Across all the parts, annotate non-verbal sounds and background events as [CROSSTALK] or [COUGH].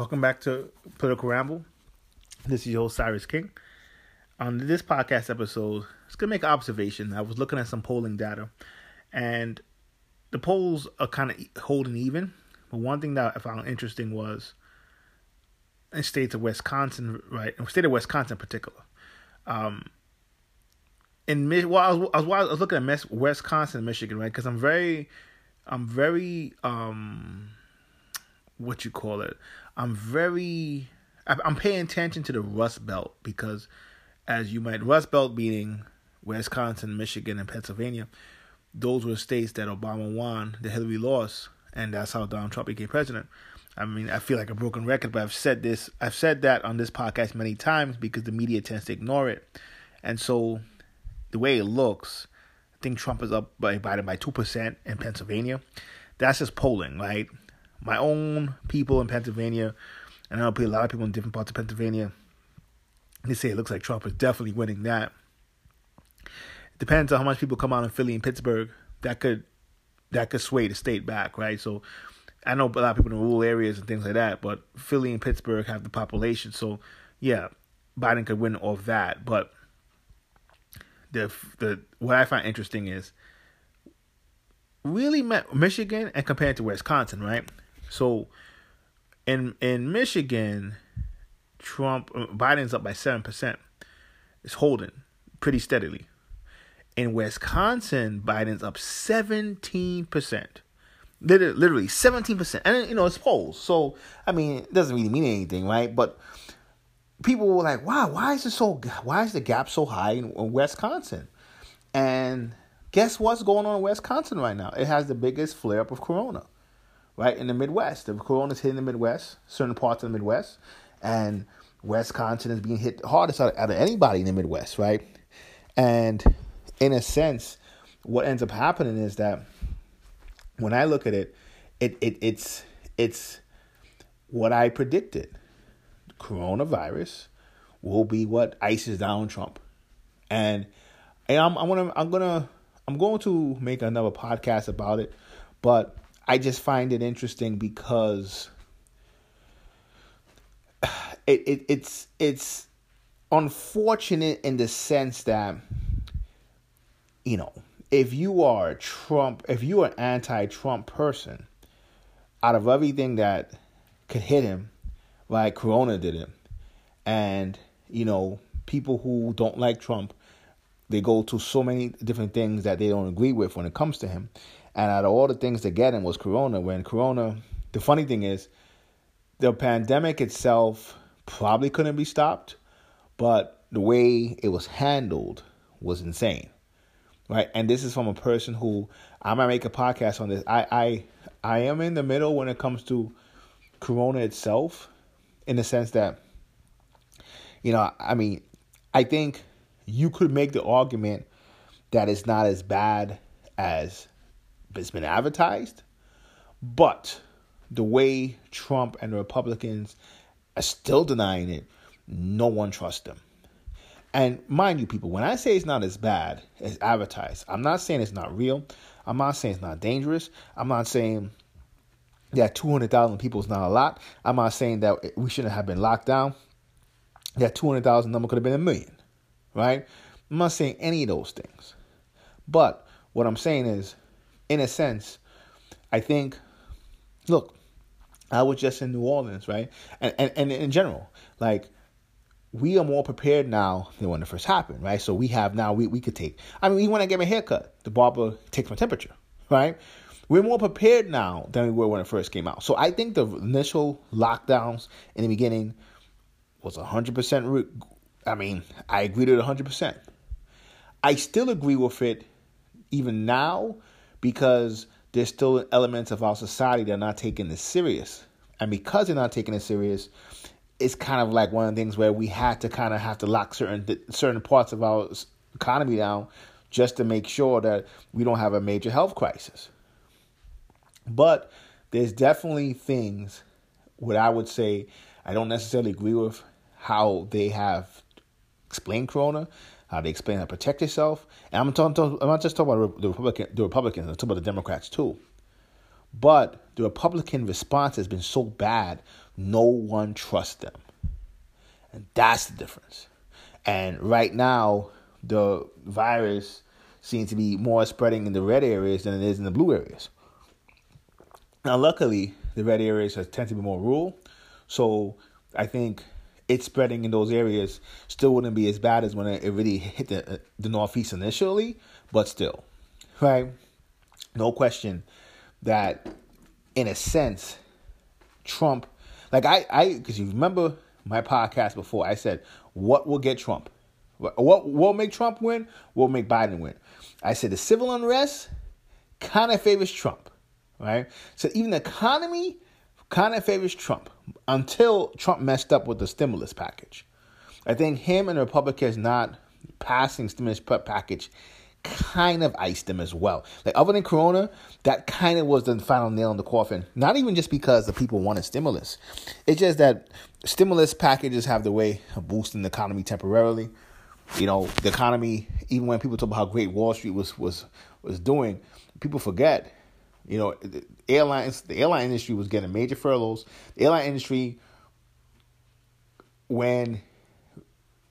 Welcome back to Political Ramble. This is your host, Cyrus King. On this podcast episode, it's going to make an observation. I was looking at some polling data, and the polls are kind of holding even. But one thing that I found interesting was in states of Wisconsin, right? In state of Wisconsin in particular. Um, in well, I was, I was, I was looking at Wisconsin, Michigan, right? Because I'm very, I'm very, um, what you call it? I'm very, I'm paying attention to the Rust Belt because, as you might, Rust Belt meaning Wisconsin, Michigan, and Pennsylvania. Those were states that Obama won, that Hillary lost, and that's how Donald Trump became president. I mean, I feel like a broken record, but I've said this, I've said that on this podcast many times because the media tends to ignore it, and so the way it looks, I think Trump is up by Biden by two percent in Pennsylvania. That's just polling, right? My own people in Pennsylvania, and I know a lot of people in different parts of Pennsylvania. They say it looks like Trump is definitely winning that. It depends on how much people come out in Philly and Pittsburgh. That could that could sway the state back, right? So I know a lot of people in rural areas and things like that, but Philly and Pittsburgh have the population, so yeah, Biden could win off that. But the the what I find interesting is really Michigan and compared to Wisconsin, right? So in in Michigan, Trump uh, Biden's up by seven percent. It's holding pretty steadily. In Wisconsin, Biden's up seventeen percent. Literally seventeen percent, and you know it's polls, so I mean it doesn't really mean anything, right? But people were like, "Wow, why is it so? Why is the gap so high in, Wisconsin?" And guess what's going on in Wisconsin right now? It has the biggest flare up of corona, right in the Midwest. The corona's hitting the Midwest, certain parts of the Midwest, and Wisconsin is being hit hardest out, out of anybody in the Midwest, right? And in a sense, what ends up happening is that when I look at it, it, it it's it's what I predicted coronavirus will be what ices down Trump. And, and I'm I'm gonna I'm gonna I'm going to make another podcast about it, but I just find it interesting because [SIGHS] it, it it's it's unfortunate in the sense that you know if you are a Trump if you are an anti-Trump person out of everything that could hit him like Corona did it. And, you know, people who don't like Trump, they go to so many different things that they don't agree with when it comes to him. And out of all the things to get him was Corona. When Corona, the funny thing is, the pandemic itself probably couldn't be stopped, but the way it was handled was insane. Right? And this is from a person who I might make a podcast on this. I I I am in the middle when it comes to Corona itself in the sense that, you know, I mean, I think you could make the argument that it's not as bad as it's been advertised, but the way Trump and the Republicans are still denying it, no one trusts them. And mind you, people, when I say it's not as bad as advertised, I'm not saying it's not real. I'm not saying it's not dangerous. I'm not saying that 200,000 people is not a lot. I'm not saying that we shouldn't have been locked down. That 200,000 number could have been a million, right? I'm not saying any of those things. But what I'm saying is, in a sense, I think, look, I was just in New Orleans, right? And, and, and in general, like, we are more prepared now than when it first happened, right? So we have now, we, we could take, I mean, even when I get my haircut, the barber takes my temperature, right? We're more prepared now than we were when it first came out. So I think the initial lockdowns in the beginning was 100%. Re- I mean, I agreed with it 100%. I still agree with it even now because there's still elements of our society that are not taking this serious. And because they're not taking it serious, it's kind of like one of the things where we had to kind of have to lock certain certain parts of our economy down just to make sure that we don't have a major health crisis. But there's definitely things what I would say I don't necessarily agree with how they have explained Corona, how they explain how to protect yourself. And I'm talking, I'm not just talking about the Republican, the Republicans. I'm talking about the Democrats too. But the Republican response has been so bad, no one trusts them. And that's the difference. And right now, the virus seems to be more spreading in the red areas than it is in the blue areas. Now, luckily, the red areas tend to be more rural, so I think it's spreading in those areas still wouldn't be as bad as when it really hit the uh, the northeast initially, but still, right? No question that, in a sense, Trump, like I, I, because you remember my podcast before, I said what will get Trump, what what will make Trump win, will make Biden win. I said the civil unrest kind of favors Trump, right? So even the economy kind of favors Trump until Trump messed up with the stimulus package. I think him and the Republicans not passing stimulus package kind of iced them as well. Like other than Corona, that kind of was the final nail in the coffin. Not even just because the people wanted stimulus. It's just that stimulus packages have the way of boosting the economy temporarily. You know, the economy, even when people talk about how great Wall Street was was was doing, people forget. You know, the airlines, the airline industry was getting major furloughs. The airline industry, when,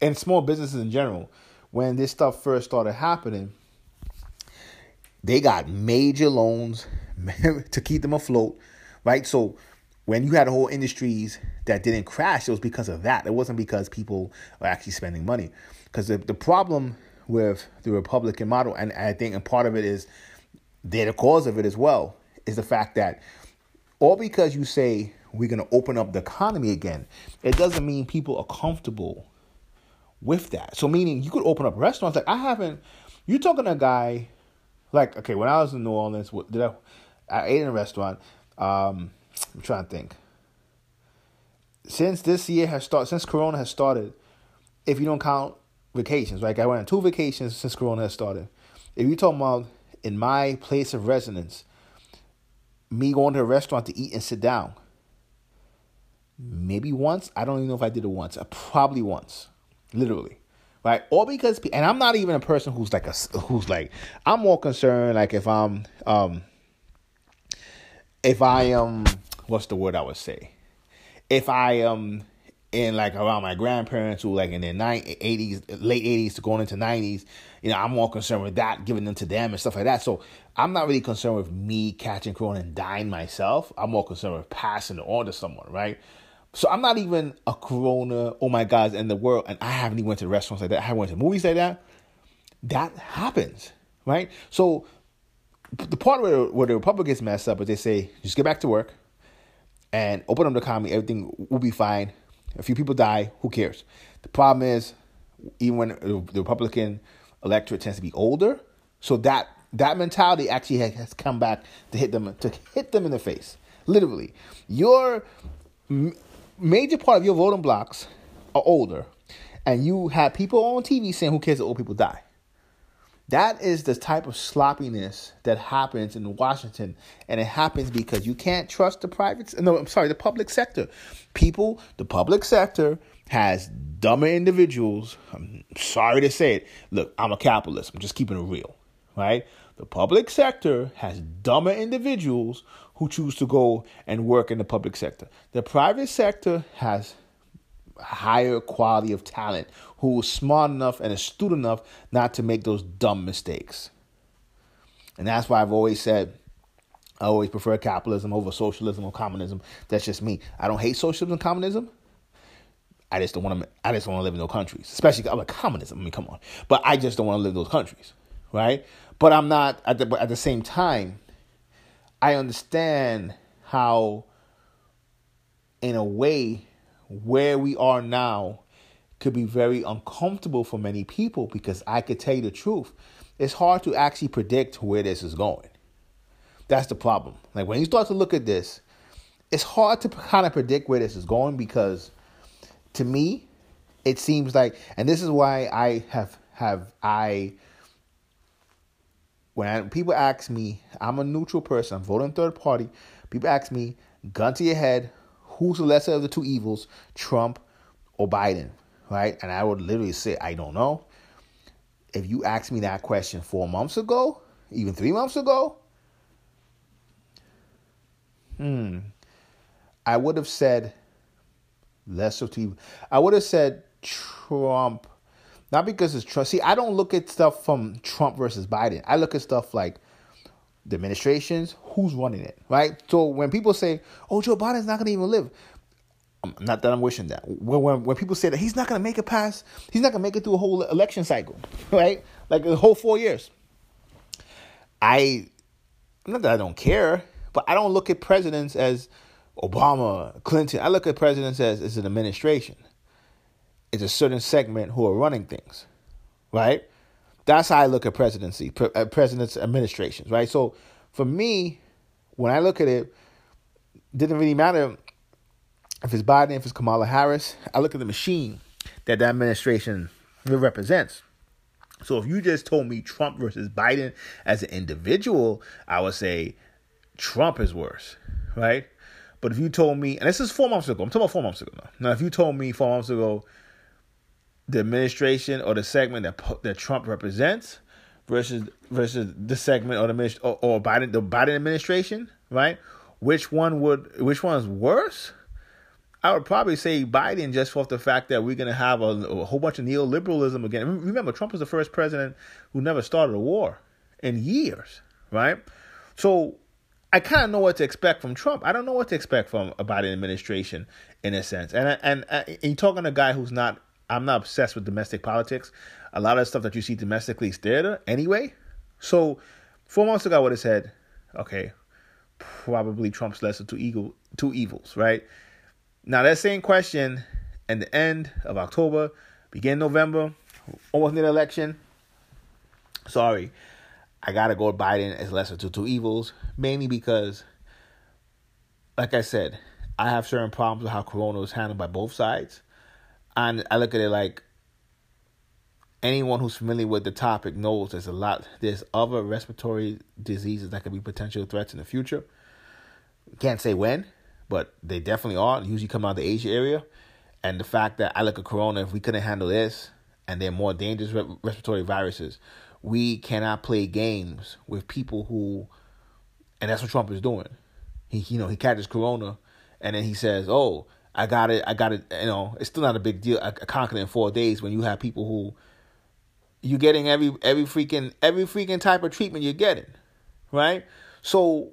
and small businesses in general, when this stuff first started happening, they got major loans [LAUGHS] to keep them afloat, right? So when you had whole industries that didn't crash, it was because of that. It wasn't because people were actually spending money. Because the, the problem with the Republican model, and I think and part of it is they're the cause of it as well, is the fact that all because you say we're going to open up the economy again, it doesn't mean people are comfortable with that. So meaning you could open up restaurants. Like I haven't. You're talking to a guy, like okay, when I was in New Orleans, what, did I? I ate in a restaurant. Um, I'm trying to think. Since this year has started, since Corona has started, if you don't count vacations, like I went on two vacations since Corona has started. If you're talking about in my place of residence, me going to a restaurant to eat and sit down, maybe once. I don't even know if I did it once. Probably once, literally, right? Or because, and I'm not even a person who's like a who's like I'm more concerned like if I'm um if I am what's the word I would say if I am in like around my grandparents who like in their 80s, late 80s to going into 90s, you know, I'm more concerned with that, giving them to them and stuff like that. So I'm not really concerned with me catching corona and dying myself. I'm more concerned with passing it on to someone, right? So I'm not even a corona, oh my God, in the world, and I haven't even went to restaurants like that. I haven't went to movies like that. That happens, right? So the part where, where the Republicans mess up is they say, just get back to work and open up the economy, everything will be fine a few people die. Who cares? The problem is, even when the Republican electorate tends to be older, so that that mentality actually has come back to hit them to hit them in the face. Literally, your major part of your voting blocks are older, and you have people on TV saying, "Who cares if old people die?" That is the type of sloppiness that happens in Washington, and it happens because you can't trust the private. No, I'm sorry, the public sector. People, the public sector has dumber individuals. I'm sorry to say it. Look, I'm a capitalist. I'm just keeping it real, right? The public sector has dumber individuals who choose to go and work in the public sector. The private sector has higher quality of talent who is smart enough and astute enough not to make those dumb mistakes. And that's why I've always said I always prefer capitalism over socialism or communism. That's just me. I don't hate socialism and communism. I just don't want to. I just don't want to live in those countries, especially I'm like communism. I mean, come on, but I just don't want to live in those countries, right? But I'm not at the. But at the same time, I understand how, in a way, where we are now could be very uncomfortable for many people because I could tell you the truth. It's hard to actually predict where this is going. That's the problem. Like when you start to look at this, it's hard to kind of predict where this is going because to me, it seems like and this is why I have have I when people ask me, I'm a neutral person, I'm voting third party. People ask me, gun to your head, who's the lesser of the two evils, Trump or Biden, right? And I would literally say, I don't know. If you asked me that question four months ago, even three months ago, hmm, I would have said lesser of two. I would have said Trump, not because it's Trump. See, I don't look at stuff from Trump versus Biden. I look at stuff like the administrations, who's running it, right? So when people say, "Oh, Joe Biden's not going to even live," not that I'm wishing that. When, when when people say that he's not going to make it past, he's not going to make it through a whole election cycle, [LAUGHS] right? Like the whole four years. I, not that I don't care, but I don't look at presidents as Obama, Clinton. I look at presidents as, as an administration. It's a certain segment who are running things, right? That's how I look at presidency, pre- uh, president's administrations, right? So for me, when I look at it, didn't really matter if it's Biden, if it's Kamala Harris. I look at the machine that that administration represents. So if you just told me Trump versus Biden as an individual, I would say Trump is worse, right? But if you told me, and this is four months ago, I'm talking about four months ago now. Now, if you told me four months ago the administration or the segment that that Trump represents versus versus the segment or the or, or Biden the Biden administration, right? Which one would which one is worse? I would probably say Biden just off the fact that we're going to have a, a, whole bunch of neoliberalism again. Remember, Trump was the first president who never started a war in years, right? So I kind of know what to expect from Trump. I don't know what to expect from a Biden administration in a sense. And and, and you're talking to a guy who's not. I'm not obsessed with domestic politics. A lot of the stuff that you see domestically is theater anyway. So four months ago, I would have said, okay, probably Trump's lesser two evil, two evils, right? Now that same question in the end of October, begin November, almost near the election. Sorry, I gotta go with Biden as lesser to two evils, mainly because, like I said, I have certain problems with how Corona was handled by both sides, and I look at it like anyone who's familiar with the topic knows there's a lot. There's other respiratory diseases that could be potential threats in the future. Can't say when, but they definitely are. Usually come out of the Asia area. And the fact that I look at Corona, if we couldn't handle this, and they're more dangerous respiratory viruses, we cannot play games with people who, and that's what Trump is doing. He, you know, he catches Corona, and then he says, "Oh, I got it, I got it." You know, it's still not a big deal. I conquered in four days. When you have people who, you're getting every every freaking every freaking type of treatment you're getting, right? So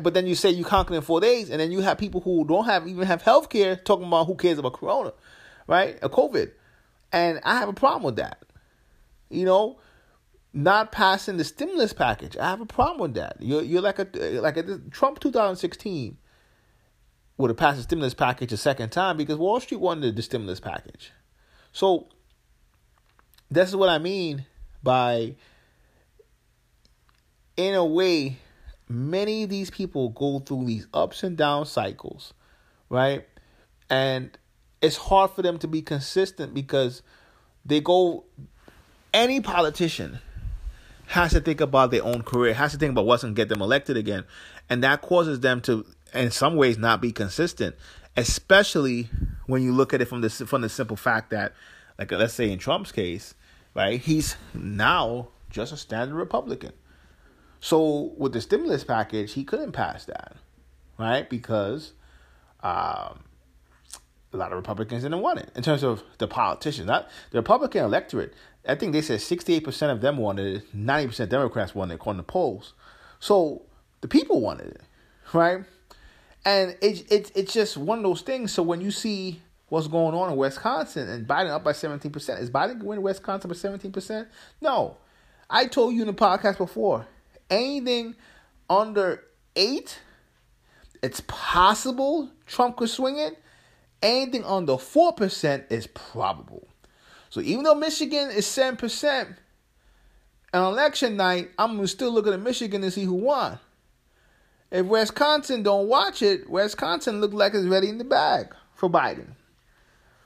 but then you say you conquered in four days, and then you have people who don't have even have health care talking about who cares about corona, right? A COVID. And I have a problem with that. You know, not passing the stimulus package. I have a problem with that. You're you're like a like a Trump 2016 would have passed the stimulus package a second time because Wall Street wanted the stimulus package. So this is what I mean by in a way many of these people go through these ups and down cycles, right? And it's hard for them to be consistent because they go any politician has to think about their own career, has to think about what's going to get them elected again. And that causes them to, in some ways, not be consistent, especially when you look at it from the, from the simple fact that, like, let's say in Trump's case, right, he's now just a standard Republican. So with the stimulus package, he couldn't pass that, right? Because um, a lot of Republicans didn't want it in terms of the politicians. Not the Republican electorate. I think they said sixty-eight percent of them wanted it. Ninety percent Democrats wanted it, according to polls. So the people wanted it, right? And it's it's it's just one of those things. So when you see what's going on in Wisconsin and Biden up by seventeen percent, is Biden going to Wisconsin by seventeen percent? No. I told you in the podcast before anything under eight, it's possible Trump could swing it. Anything under 4% is probable. So even though Michigan is 7%, on election night, I'm still looking at Michigan to see who won. If Wisconsin don't watch it, Wisconsin look like it's ready in the bag for Biden.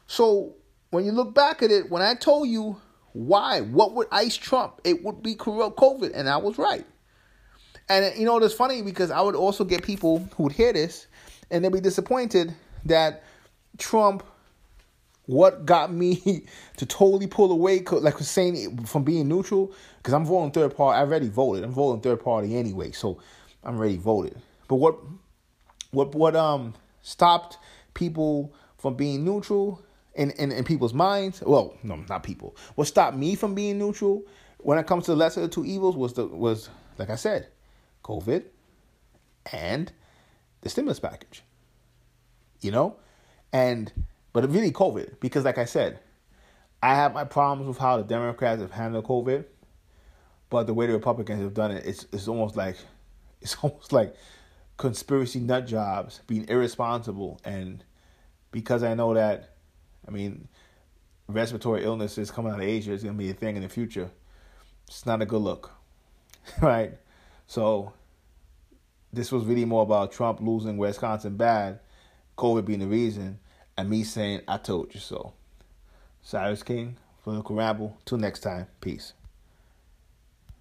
So when you look back at it, when I told you why, what would ice Trump, it would be COVID, and I was right. And you know, it's funny because I would also get people who would hear this and they'd be disappointed that Trump, what got me [LAUGHS] to totally pull away, like was saying from being neutral, because I'm voting third party. I already voted. I'm voting third party anyway, so I'm already voted. But what what what um stopped people from being neutral in, in, in people's minds? Well, no, not people. What stopped me from being neutral when it comes to the lesser of the two evils was the was like I said, COVID and the stimulus package. You know? And but really COVID, because like I said, I have my problems with how the Democrats have handled COVID, but the way the Republicans have done it, it's it's almost like it's [LAUGHS] almost like conspiracy nut jobs being irresponsible and because I know that I mean respiratory illnesses coming out of Asia is gonna be a thing in the future. It's not a good look. [LAUGHS] right? So this was really more about Trump losing Wisconsin bad, COVID being the reason, and me saying I told you so. Cyrus King, Political Ramble. Till next time. Peace.